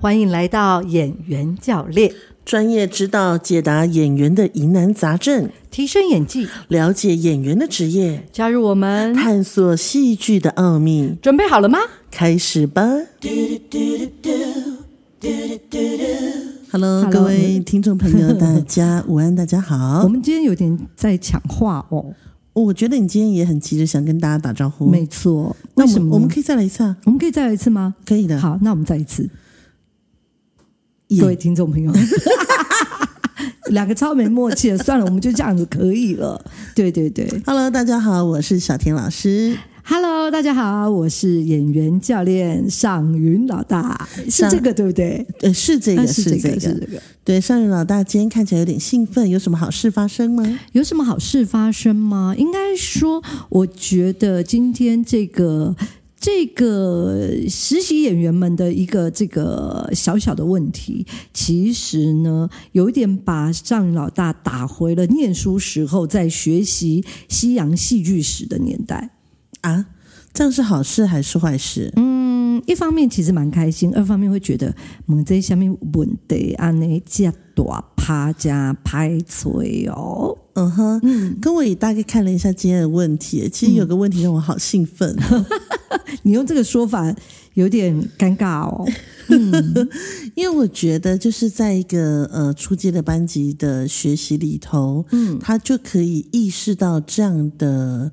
欢迎来到演员教练，专业指导解答演员的疑难杂症，提升演技，了解演员的职业，加入我们，探索戏剧的奥秘。准备好了吗？开始吧！Hello，Hello 各位听众朋友，大家午安，大家好。我们今天有点在抢话哦，我觉得你今天也很急着想跟大家打招呼。没错。那什么我们可以再来一次啊？我们可以再来一次吗？可以的。好，那我们再一次，各位听众朋友。两个超没默契的，算了，我们就这样子可以了。对对对 Hello，大家好，我是小田老师。，Hello，大家好，我是演员教练尚云老大，是这个对不对？呃，是这个，啊是这个，是这个。对，尚云老大今天看起来有点兴奋，有什么好事发生吗？有什么好事发生吗？应该说，我觉得今天这个这个实习演员们的一个这个小小的问题，其实呢，有一点把上云老大打回了念书时候在学习西洋戏剧史的年代。啊，这样是好事还是坏事？嗯，一方面其实蛮开心，二方面会觉得问这下面问题安尼加大趴加拍锤哦。嗯哼，嗯，跟我也大概看了一下今天的问题，其实有个问题让我好兴奋。你用这个说法有点尴尬哦。因为我觉得就是在一个呃初阶的班级的学习里头，嗯他就可以意识到这样的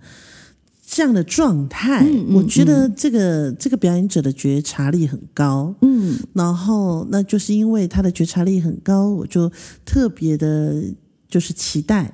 这样的状态。嗯嗯我觉得这个这个表演者的觉察力很高，嗯然后那就是因为他的觉察力很高，我就特别的就是期待。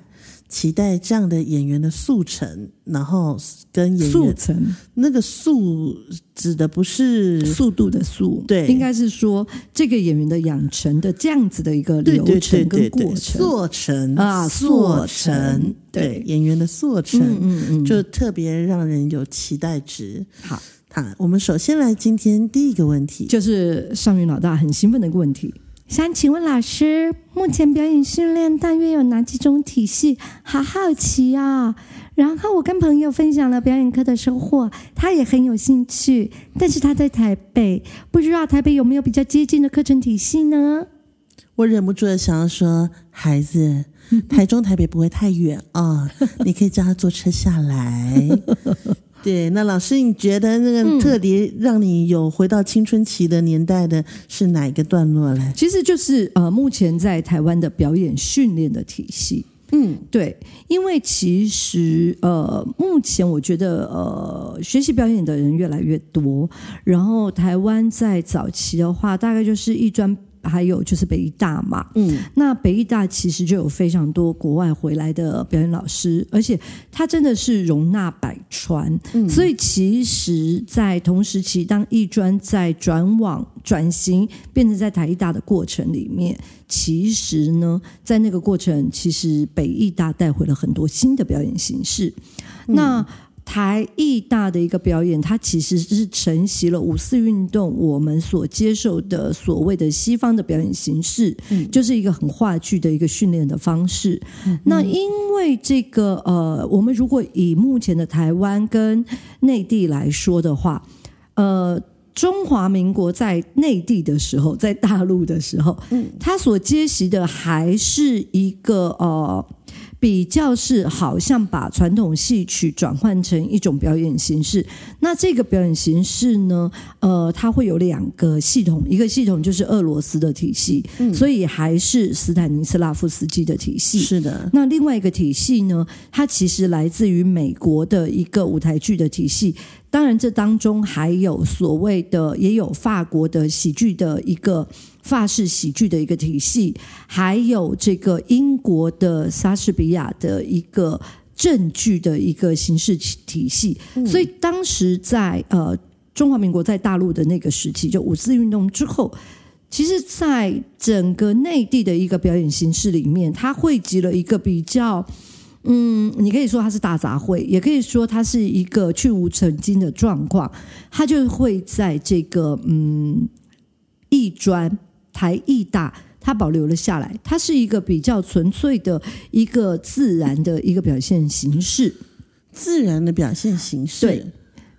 期待这样的演员的速成，然后跟演员速成那个速指的不是速度的速，对应该是说这个演员的养成的这样子的一个流对对程跟对对对，过程。塑成啊塑塑成成，对对演员的速成，嗯嗯嗯，就特别让人有期待值。好，好，我们首先来今天第一个问题，就是上云老大很兴奋的一个问题。想请问老师，目前表演训练大约有哪几种体系？好好奇啊！然后我跟朋友分享了表演课的收获，他也很有兴趣，但是他在台北，不知道台北有没有比较接近的课程体系呢？我忍不住的想要说，孩子，台中台北不会太远啊、你可以叫他坐车下来。对，那老师，你觉得那嗯个特别让你有回到青春期的年代的是哪一个段落嘞？其实就是呃，目前在台湾的表演训练的体系。嗯，对，因为其实呃，目前我觉得呃，学习表演的人越来越多，然后台湾在早期的话，大概就是艺专。还有就是北艺大嘛，嗯，那北艺大其实就有非常多国外回来的表演老师，而且它真的是容纳百川，所以其实，在同时期，当艺专在转往转型变成在台艺大的过程里面，其实呢，在那个过程，其实北艺大带回了很多新的表演形式。那台艺大的一个表演，它其实是承袭了五四运动我们所接受的所谓的西方的表演形式，就是一个很话剧的一个训练的方式。那因为这个呃，我们如果以目前的台湾跟内地来说的话，呃。中华民国在内地的时候，在大陆的时候，嗯，他所接习的还是一个呃，比较是好像把传统戏曲转换成一种表演形式。那这个表演形式呢，呃，它会有两个系统，一个系统就是俄罗斯的体系，所以还是斯坦尼斯拉夫斯基的体系。是的，那另外一个体系呢，它其实来自于美国的一个舞台剧的体系。当然，这当中还有所谓的，也有法国的喜剧的一个法式喜剧的一个体系，还有这个英国的莎士比亚的一个正剧的一个形式体系。所以当时在呃中华民国在大陆的那个时期，就五四运动之后。其实，在整个内地的一个表演形式里面，它汇集了一个比较，嗯，你可以说它是大杂烩，也可以说它是一个去无成精的状况。它就会在这个嗯艺专、台艺大，它保留了下来。它是一个比较纯粹的一个自然的一个表现形式。自然的表现形式。对，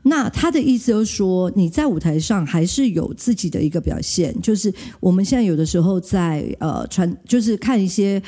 那他的意思就是说，你在舞台上还是有自己的一个表现。就是我们现在有的时候在呃传，就是看一些。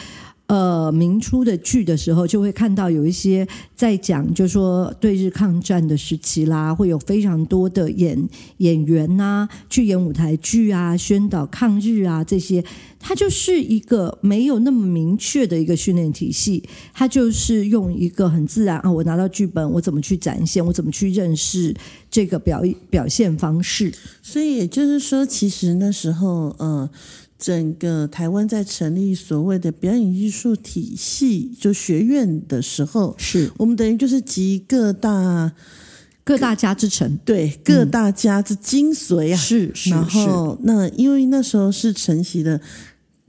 呃，明初的剧的时候，就会看到有一些在讲，就说对日抗战的时期啦，会有非常多的演演员呐，去演舞台剧啊，宣导抗日啊这些。它就是一个没有那么明确的一个训练体系，它就是用一个很自然啊，我拿到剧本，我怎么去展现，我怎么去认识这个表表现方式。所以也就是说，其实那时候，呃。整个台湾在成立所谓的表演艺术体系，就学院的时候，是。我们等于就是集各大各大家之成，对各大家之精髓啊，是，然后那因为那时候是承袭的。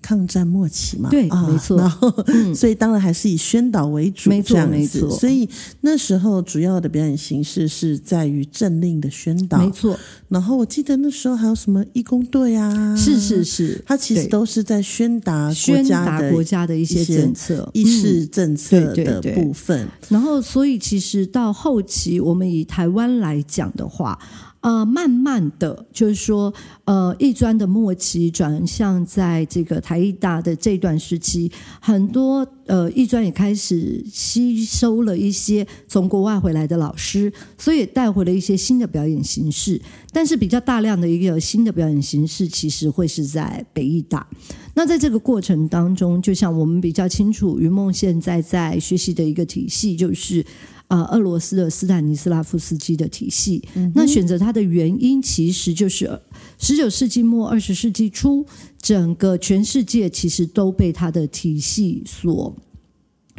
抗战末期嘛，对，没错。然后，所以当然还是以宣导为主，没错，没错。所以那时候主要的表演形式是在于政令的宣导，没错。然后我记得那时候还有什么义工队啊，是是是，它其实都是在宣达宣达国家的一些政策、意识政策的部分。然后，所以其实到后期，我们以台湾来讲的话。呃，慢慢的就是说，呃，艺专的末期转向在这个台艺大的这段时期，很多呃艺专也开始吸收了一些从国外回来的老师，所以带回了一些新的表演形式。但是比较大量的一个新的表演形式，其实会是在北艺大。那在这个过程当中，就像我们比较清楚，云梦现在在学习的一个体系就是。啊，俄罗斯的斯坦尼斯拉夫斯基的体系，那选择它的原因其实就是十九世纪末二十世纪初，整个全世界其实都被它的体系所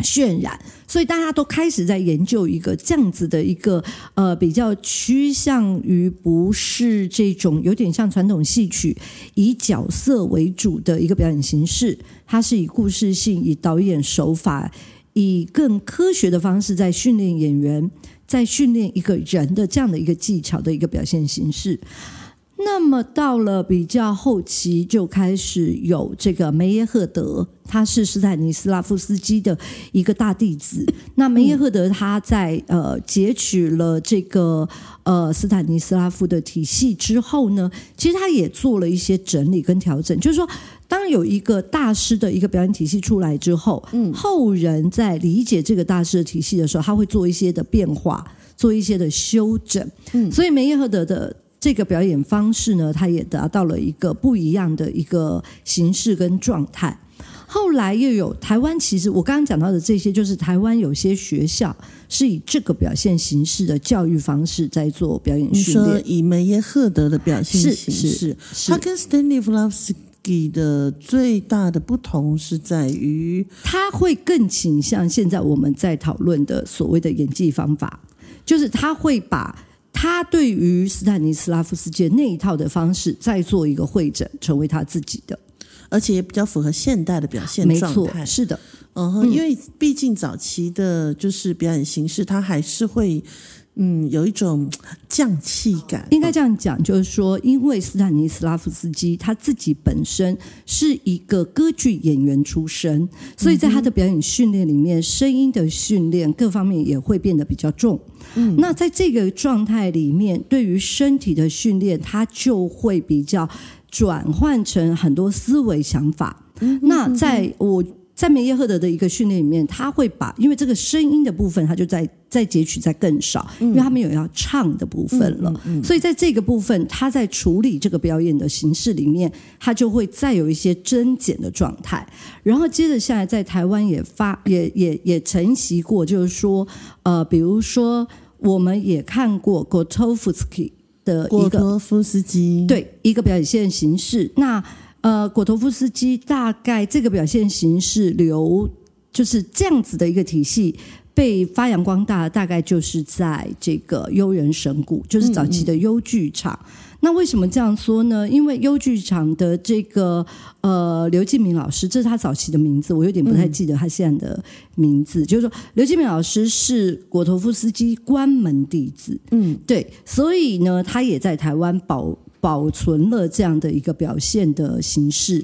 渲染，所以大家都开始在研究一个这样子的一个呃比较趋向于不是这种有点像传统戏曲以角色为主的一个表演形式，它是以故事性、以导演手法。以更科学的方式在训练演员，在训练一个人的这样的一个技巧的一个表现形式。那么到了比较后期，就开始有这个梅耶赫德，他是斯坦尼斯拉夫斯基的一个大弟子。那梅耶赫德他在呃截取了这个呃斯坦尼斯拉夫的体系之后呢，其实他也做了一些整理跟调整，就是说，当有一个大师的一个表演体系出来之后，嗯，后人在理解这个大师的体系的时候，他会做一些的变化，做一些的修整。嗯，所以梅耶赫德的。这个表演方式呢，它也达到了一个不一样的一个形式跟状态。后来又有台湾，其实我刚刚讲到的这些，就是台湾有些学校是以这个表现形式的教育方式在做表演训练。你说以梅耶赫德的表现形式，他跟 Stanislavski 的最大的不同是在于，他会更倾向现在我们在讨论的所谓的演技方法，就是他会把。他对于斯坦尼斯拉夫斯基那一套的方式，再做一个会诊，成为他自己的，而且也比较符合现代的表现状态。是的，嗯，因为毕竟早期的就是表演形式，它还是会。嗯，有一种匠气感，应该这样讲，就是说，因为斯坦尼斯拉夫斯基他自己本身是一个歌剧演员出身，所以在他的表演训练里面，声音的训练各方面也会变得比较重。嗯，那在这个状态里面，对于身体的训练，他就会比较转换成很多思维想法。那在我。在梅耶赫德的一个训练里面，他会把因为这个声音的部分，他就在在截取在更少，因为他们有要唱的部分了，所以在这个部分，他在处理这个表演的形式里面，他就会再有一些增减的状态。然后接着下来，在台湾也发也也也承袭过，就是说，呃，比如说我们也看过 Gotovsky 的一个夫斯基对一个表现形式，那。呃，果陀夫斯基大概这个表现形式流就是这样子的一个体系被发扬光大，大概就是在这个幽人神谷，就是早期的优剧场。那为什么这样说呢？因为优剧场的这个呃刘继明老师，这是他早期的名字，我有点不太记得他现在的名字。就是说，刘继明老师是果陀夫斯基关门弟子，嗯，对，所以呢，他也在台湾保。保存了这样的一个表现的形式。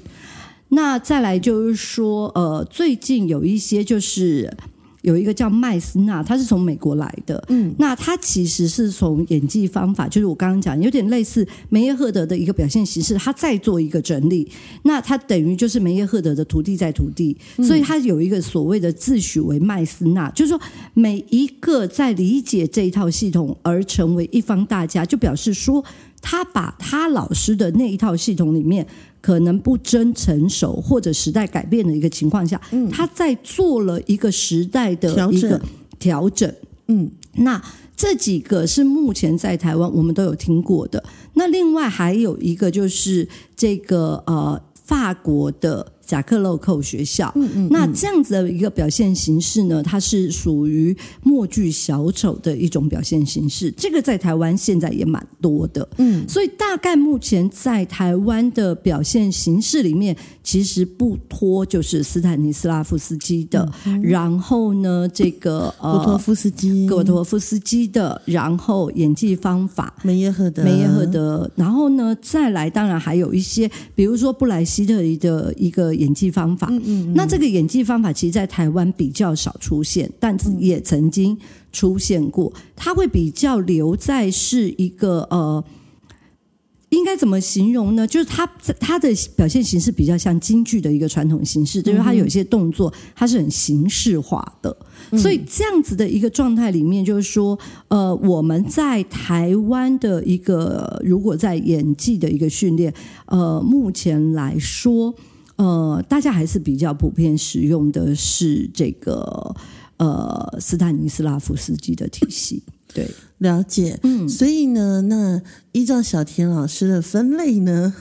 那再来就是说，呃，最近有一些就是。有一个叫麦斯纳，他是从美国来的。嗯，那他其实是从演技方法，就是我刚刚讲，有点类似梅耶赫德的一个表现形式，他再做一个整理。那他等于就是梅耶赫德的徒弟在徒弟，所以他有一个所谓的自诩为麦斯纳，就是说每一个在理解这一套系统而成为一方大家，就表示说他把他老师的那一套系统里面。可能不真成熟，或者时代改变的一个情况下，他在做了一个时代的一个调整。嗯，那这几个是目前在台湾我们都有听过的。那另外还有一个就是这个呃法国的。贾克洛寇学校，嗯嗯那这样子的一个表现形式呢，它是属于默剧小丑的一种表现形式。这个在台湾现在也蛮多的，嗯，所以大概目前在台湾的表现形式里面，其实不脱就是斯坦尼斯拉夫斯基的，然后呢，这个呃，戈托夫斯基，戈托夫斯基的，然后演技方法，梅耶赫德，梅耶赫德，然后呢，再来，当然还有一些，比如说布莱希特的一个。演技方法，嗯那这个演技方法其实，在台湾比较少出现，但也曾经出现过。它会比较留在是一个呃，应该怎么形容呢？就是它它的表现形式比较像京剧的一个传统形式，就是它有一些动作，它是很形式化的。所以这样子的一个状态里面，就是说，呃，我们在台湾的一个如果在演技的一个训练，呃，目前来说。呃，大家还是比较普遍使用的是这个呃斯坦尼斯拉夫斯基的体系，对。了解，嗯，所以呢，那依照小田老师的分类呢，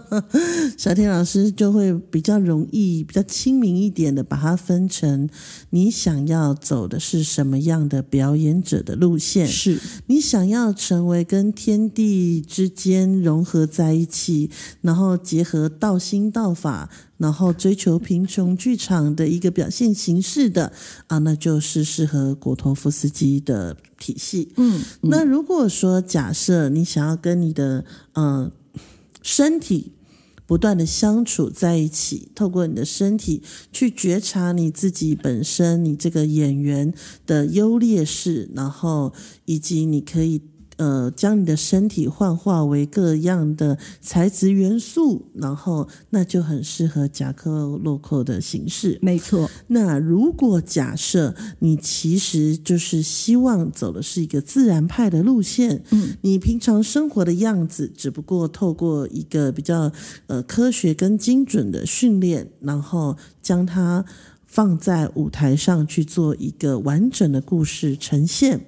小田老师就会比较容易、比较亲民一点的，把它分成你想要走的是什么样的表演者的路线，是。你想要成为跟天地之间融合在一起，然后结合道心道法，然后追求贫穷剧场的一个表现形式的啊，那就是适合果托夫斯基的体系。嗯，嗯那如果说假设你想要跟你的呃身体不断的相处在一起，透过你的身体去觉察你自己本身，你这个演员的优劣势，然后以及你可以。呃，将你的身体幻化为各样的材质元素，然后那就很适合夹克洛克的形式。没错。那如果假设你其实就是希望走的是一个自然派的路线，嗯，你平常生活的样子，只不过透过一个比较呃科学跟精准的训练，然后将它放在舞台上去做一个完整的故事呈现。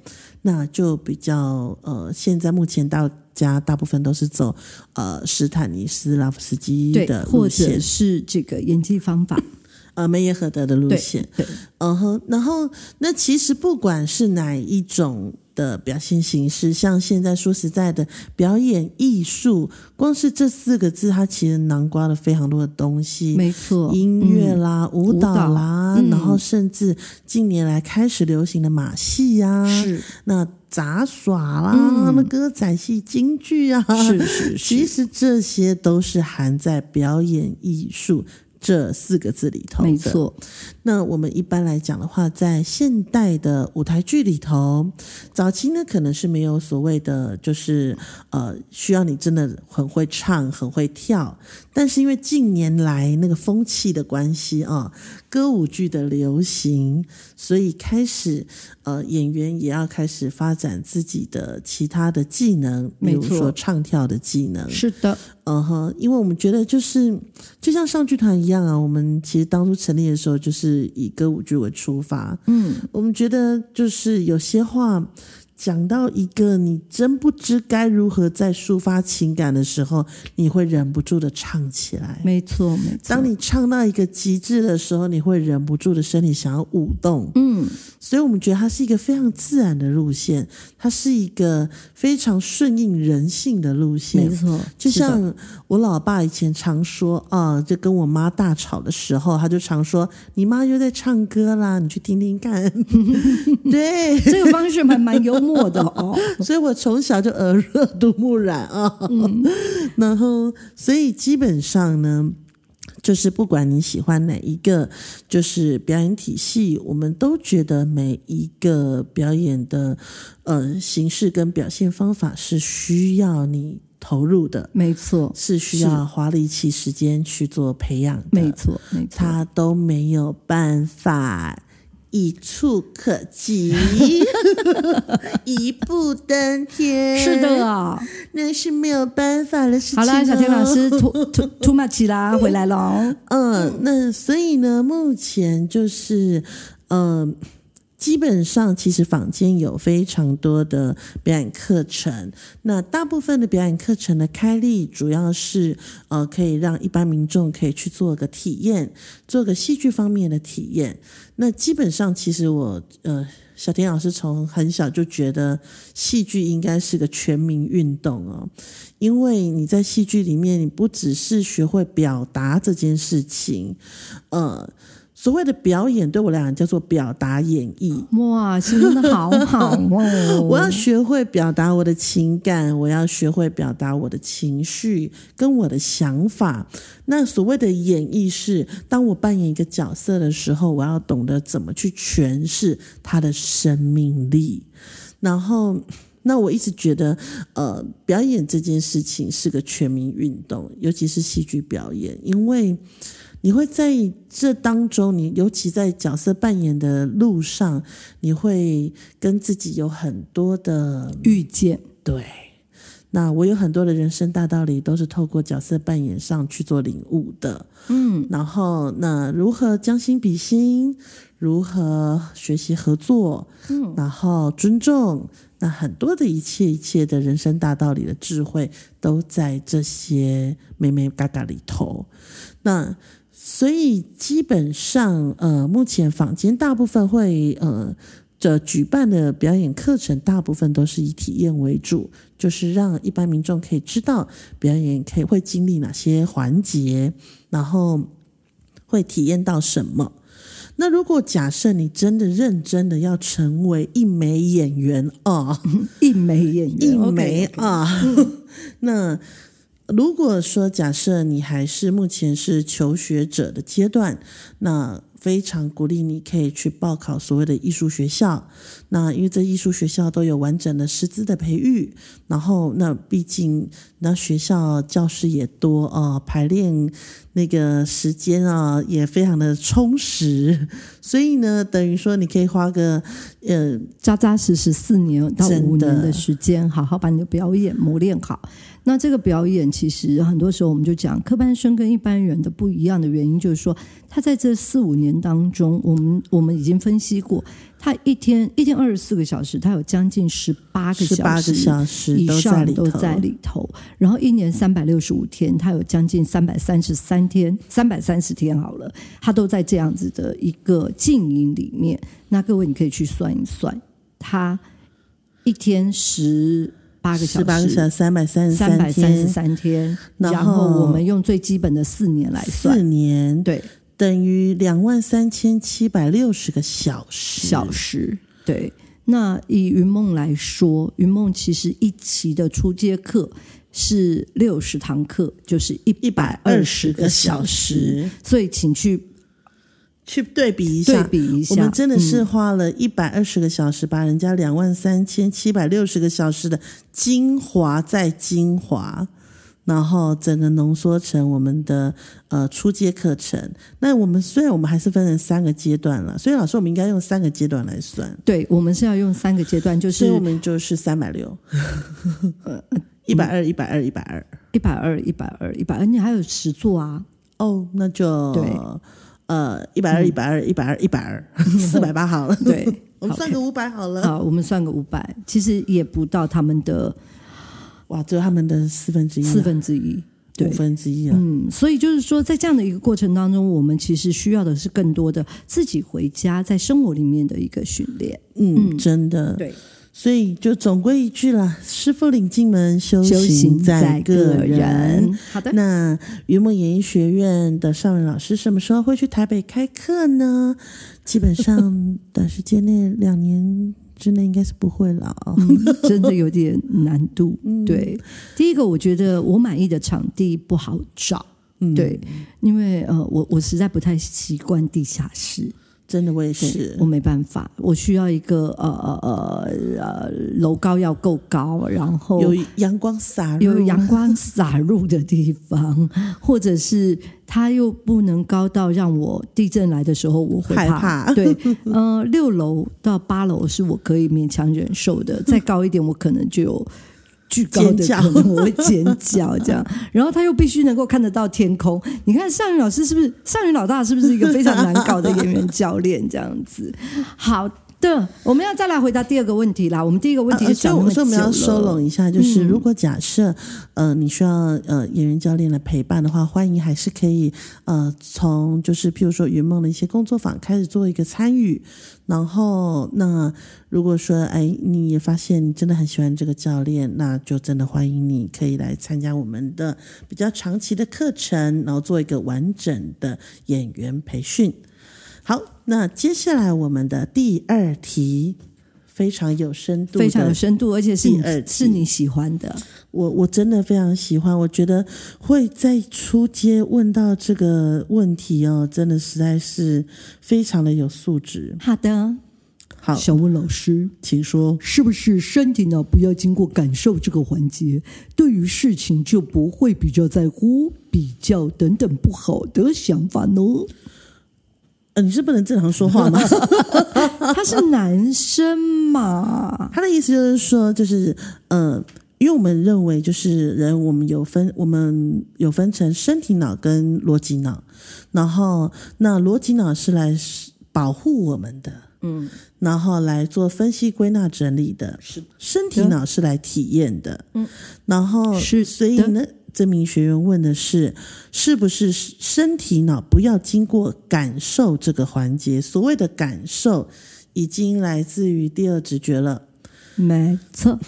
那就比较呃，现在目前大家大部分都是走呃斯坦尼斯拉夫斯基的路线，或者是这个演技方法，呃梅耶赫德的路线，对，嗯哼，然后那其实不管是哪一种。的表现形式，像现在说实在的，表演艺术，光是这四个字，它其实囊括了非常多的东西。没错，音乐啦，舞蹈啦，然后甚至近年来开始流行的马戏呀，是那杂耍啦，那歌仔戏、京剧啊，是是是，其实这些都是含在表演艺术。这四个字里头，没错。那我们一般来讲的话，在现代的舞台剧里头，早期呢可能是没有所谓的，就是呃，需要你真的很会唱、很会跳。但是因为近年来那个风气的关系啊，歌舞剧的流行，所以开始呃，演员也要开始发展自己的其他的技能，比如说唱跳的技能。是的。嗯哼，因为我们觉得就是就像上剧团一样啊，我们其实当初成立的时候就是以歌舞剧为出发。嗯，我们觉得就是有些话。讲到一个你真不知该如何在抒发情感的时候，你会忍不住的唱起来。没错，没错。当你唱到一个极致的时候，你会忍不住的身体想要舞动。嗯，所以我们觉得它是一个非常自然的路线，它是一个非常顺应人性的路线。没错，就像我老爸以前常说啊，就跟我妈大吵的时候，他就常说：“你妈又在唱歌啦，你去听听看。” 对，这个方式蛮蛮幽默。默的哦。所以我从小就耳热独目染啊。嗯，然后所以基本上呢。就是不管你喜欢哪一个，就是表演体系，我们都觉得每一个表演的呃形式跟表现方法是需要你投入的，没错，是需要花力气时间去做培养的，没错，没错，他都没有办法。一触可及，一步登天。是的啊，那是没有办法的事情。好了，小天老师，too too too much 啦，回来了。嗯，那所以呢，目前就是，嗯。基本上，其实坊间有非常多的表演课程。那大部分的表演课程的开立，主要是呃，可以让一般民众可以去做个体验，做个戏剧方面的体验。那基本上，其实我呃，小田老师从很小就觉得戏剧应该是个全民运动哦，因为你在戏剧里面，你不只是学会表达这件事情，呃。所谓的表演对我来讲叫做表达演绎，哇，形容的好好哦！我要学会表达我的情感，我要学会表达我的情绪跟我的想法。那所谓的演绎是，当我扮演一个角色的时候，我要懂得怎么去诠释他的生命力。然后，那我一直觉得，呃，表演这件事情是个全民运动，尤其是戏剧表演，因为。你会在这当中，你尤其在角色扮演的路上，你会跟自己有很多的遇见。对，那我有很多的人生大道理，都是透过角色扮演上去做领悟的。嗯，然后那如何将心比心，如何学习合作，嗯，然后尊重，那很多的一切一切的人生大道理的智慧，都在这些美美嘎嘎里头。那所以基本上，呃，目前坊间大部分会呃这举办的表演课程，大部分都是以体验为主，就是让一般民众可以知道表演可以会经历哪些环节，然后会体验到什么。那如果假设你真的认真的要成为一枚演员啊，一枚演员，一枚啊，那。如果说假设你还是目前是求学者的阶段，那非常鼓励你可以去报考所谓的艺术学校。那因为这艺术学校都有完整的师资的培育，然后那毕竟那学校教室也多啊，排练那个时间啊也非常的充实，所以呢，等于说你可以花个呃扎扎实实四年到五年的时间，好好把你的表演磨练好。那这个表演其实很多时候我们就讲，科班生跟一般人的不一样的原因，就是说他在这四五年当中，我们我们已经分析过，他一天一天二十四个小时，他有将近十八个小时以上都在里头，然后一年三百六十五天，他有将近三百三十三天，三百三十天好了，他都在这样子的一个静音里面。那各位你可以去算一算，他一天十。八个小时，八个小时，三百三十三百三十三天，然后我们用最基本的四年来算，四年。对，等于两万三千七百六十个小时。小时对，那以云梦来说，云梦其实一期的初阶课是六十堂课，就是一一百二十个小时，所以请去。去对比一下，对比一下，我们真的是花了一百二十个小时，把人家两万三千七百六十个小时的精华再精华，然后整个浓缩成我们的呃初阶课程。那我们虽然我们还是分成三个阶段了，所以老师我们应该用三个阶段来算。对，我们是要用三个阶段，就是我们就是三百六，一百二，一百二，一百二，一百二，一百二，一百二，你还有十座啊？哦，那就对。呃，一百二，一百二，一百二，一百二，四百八好了。对，我们算个五百好了。好，我们算个五百，其实也不到他们的，哇，只有他们的四分之一，四分之一，五分之一啊。嗯，所以就是说，在这样的一个过程当中，我们其实需要的是更多的自己回家在生活里面的一个训练。嗯，真的，对。所以就总归一句啦，师傅领进门，修行在个人。好的，那云梦演艺学院的尚文老师什么时候会去台北开课呢？基本上短时间内，两年之内应该是不会了真的有点难度。对，第一个我觉得我满意的场地不好找，嗯，对，因为呃，我我实在不太习惯地下室，真的我也是我。没办法，我需要一个呃呃呃呃楼高要够高，然后有阳光洒入，有阳光洒入的地方，或者是它又不能高到让我地震来的时候我会害怕对，呃，六楼到八楼是我可以勉强忍受的，再高一点我可能就有。巨高的可能我会尖叫这样，然后他又必须能够看得到天空。你看尚云老师是不是尚云老大是不是一个非常难搞的演员教练这样子？好的，我们要再来回答第二个问题啦。我们第一个问题啊所以我就讲那么所以我们要收拢一下，就是嗯如果假设呃你需要呃演员教练来陪伴的话，欢迎还是可以呃从就是譬如说云梦的一些工作坊开始做一个参与，然后那如果说哎你也发现你真的很喜欢这个教练，那就真的欢迎你可以来参加我们的比较长期的课程，然后做一个完整的演员培训。好，那接下来我们的第二题非常有深度，非常有深度，而且是你是你喜欢的。我我真的非常喜欢，我觉得会在出街问到这个问题哦，真的实在是非常的有素质。好的，好，想问老师，请说。是不是身体呢不要经过感受这个环节，对于事情就不会比较在乎、比较等等不好的想法呢？呃，你是不能正常说话吗？他是男生嘛？他的意思就是说，就是呃，因为我们认为就是人，我们有分，我们有分成身体脑跟逻辑脑，然后那逻辑脑是来保护我们的，嗯，然后来做分析、归纳、整理的。是身体脑是来体验的，嗯，然后是所以呢，这名学员问的是，是不是身体脑不要经过感受这个环节？所谓的感受，已经来自于第二直觉了。没错，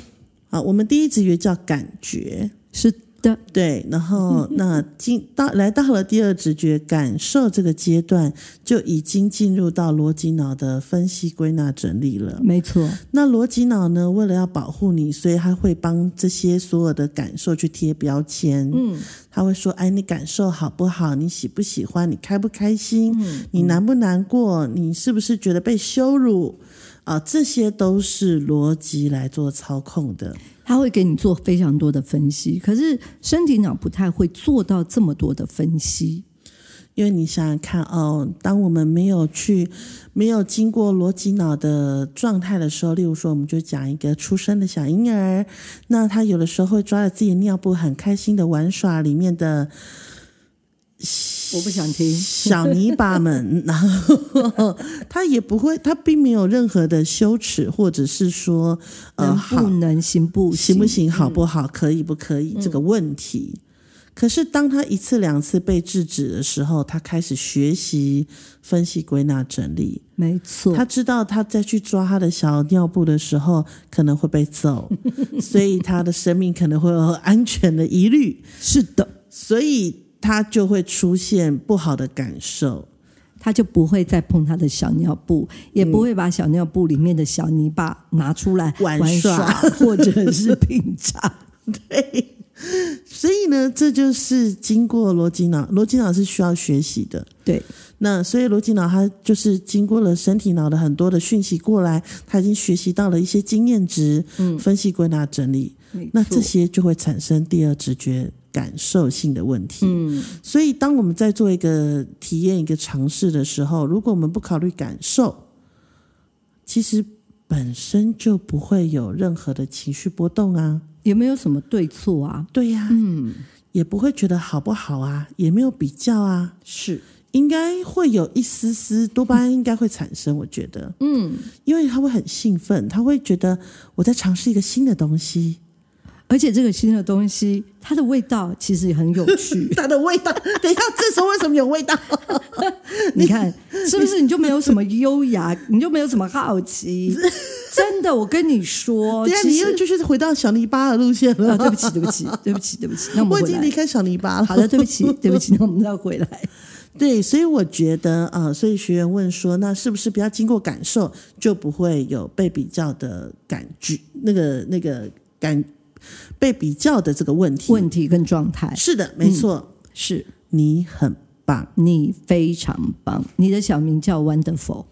啊，我们第一直觉叫感觉，是的，对，然后那进到来到了第二直觉感受这个阶段，就已经进入到逻辑脑的分析、归纳、整理了。没错，那逻辑脑呢，为了要保护你，所以它会帮这些所有的感受去贴标签。嗯，他会说：“哎，你感受好不好？你喜不喜欢？你开不开心？嗯你难不难过？你是不是觉得被羞辱？啊，这些都是逻辑来做操控的。他会给你做非常多的分析，可是身体脑不太会做到这么多的分析。因为你想想看哦，当我们没有去没有经过逻辑脑的状态的时候，例如说，我们就讲一个出生的小婴儿，那他有的时候会抓着自己的尿布，很开心的玩耍里面的我不想听，小泥巴们，然后他也不会，他并没有任何的羞耻，或者是说呃好不能行不行？不行、好不好、可以不可以这个问题。可是当他一次两次被制止的时候，他开始学习分析、归纳、整理。没错，他知道他再去抓他的小尿布的时候，可能会被揍，所以他的生命可能会有安全的疑虑，是的，所以他就会出现不好的感受。他就不会再碰他的小尿布，也不会把小尿布里面的小泥巴拿出来玩玩耍 或者是品尝。对，所以呢，这就是经过逻辑脑，逻辑脑是需要学习的。对，那所以逻辑脑它就是经过了身体脑的很多的讯息过来，它已经学习到了一些经验值，嗯分析、归纳、整理，那这些就会产生第二直觉感受性的问题。嗯，所以当我们在做一个体验、一个尝试的时候，如果我们不考虑感受，其实本身就不会有任何的情绪波动啊。也没有什么对错啊。对呀、嗯，也不会觉得好不好啊，也没有比较啊，是，应该会有一丝丝多巴胺应该会产生，我觉得，嗯，因为他会很兴奋，他会觉得我在尝试一个新的东西，而且这个新的东西，它的味道其实也很有趣。它的味道，等一下，这时候为什么有味道？你看是不是？你就没有什么优雅，你就没有什么好奇。真的，我跟你说，你又就是回到小泥巴的路线了。啊，对不起，对不起，对不起，对不起。那我我已经离。开小泥巴了。好的，对不起，对不起，那我们再回来。对，所以我觉得呃，所以学员问说，那是不是不要经过感受就不会有被比较的感觉？那个那个感被比较的这个问题？问题跟状态。是的，没错，是。你很棒，你非常棒，你的小名叫 Wonderful。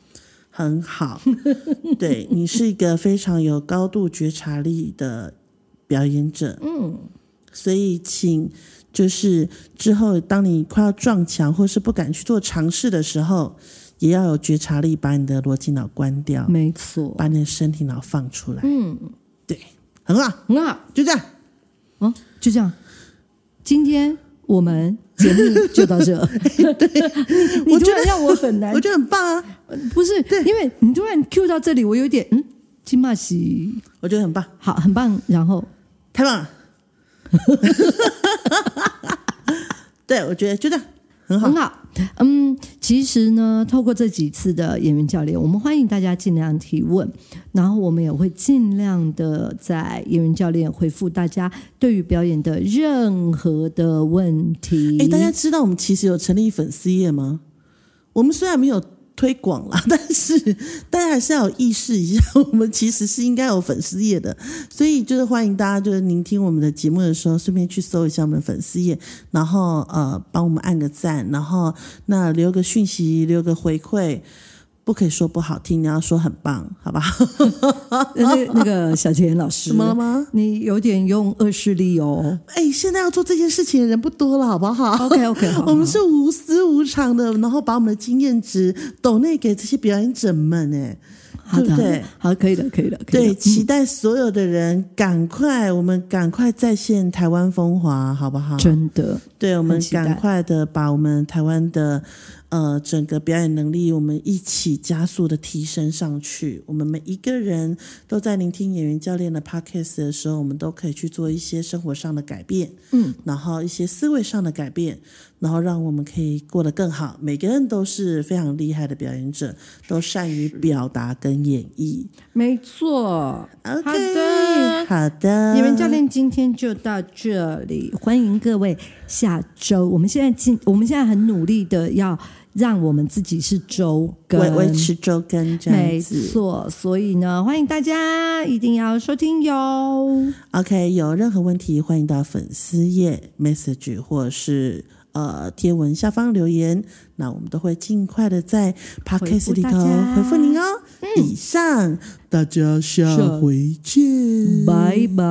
很好，对你是一个非常有高度觉察力的表演者，嗯，所以请就是之后当你快要撞墙或是不敢去做尝试的时候，也要有觉察力，把你的逻辑脑关掉，没错，把你的身体脑放出来，嗯，对，很好，很好，就这样，哦，就这样，今天我们节目就到这。对，你突然让我很难。我，觉得很棒啊，不是，因为你突然 Q 到这里，我有点嗯，金马喜我觉得很棒，好，很棒。然后。太棒了，对，我觉得就这样，很好很，好，嗯，其实呢，透过这几次的演员教练，我们欢迎大家尽量提问，然后我们也会尽量的在演员教练回复大家对于表演的任何的问题。哎，大家知道我们其实有成立粉丝页吗？我们虽然没有推广啦，但是大家还是要有意识一下，我们其实是应该有粉丝页的。所以就是欢迎大家，就是聆听我们的节目的时候，顺便去搜一下我们粉丝页，然后呃帮我们按个赞，然后那留个讯息，留个回馈。不可以说不好听，你要说很棒，好吧？那那个小田老师，怎么了吗？你有点用恶势力哦。哎，现在要做这件事情的人不多了，好不好 OK OK，好，我们是无私无偿的，然后把我们的经验值抖内给这些表演者们，哎，好的，对？好，可以的，可以的，可以对，期待所有的人赶快，我们赶快再现台湾风华，好不好？真的，对，我们赶快的把我们台湾的呃整个表演能力，我们一起加速的提升上去。我们每一个人都在聆听演员教练的 podcast 的时候，我们都可以去做一些生活上的改变，嗯，然后一些思维上的改变，然后让我们可以过得更好。每个人都是非常厉害的表演者，都善于表达跟演绎。没错。OK，好的好的，你们教练今天就到这里，欢迎各位下周。我们现在进，我们现在很努力的要让我们自己是周更，维维持周更这样子没。错。所以呢，欢迎大家一定要收听哟。OK，有任何问题欢迎到粉丝页 message 或是呃贴文下方留言，那我们都会尽快的在 podcast 里头回复您哦。以上，大家下回见，拜拜。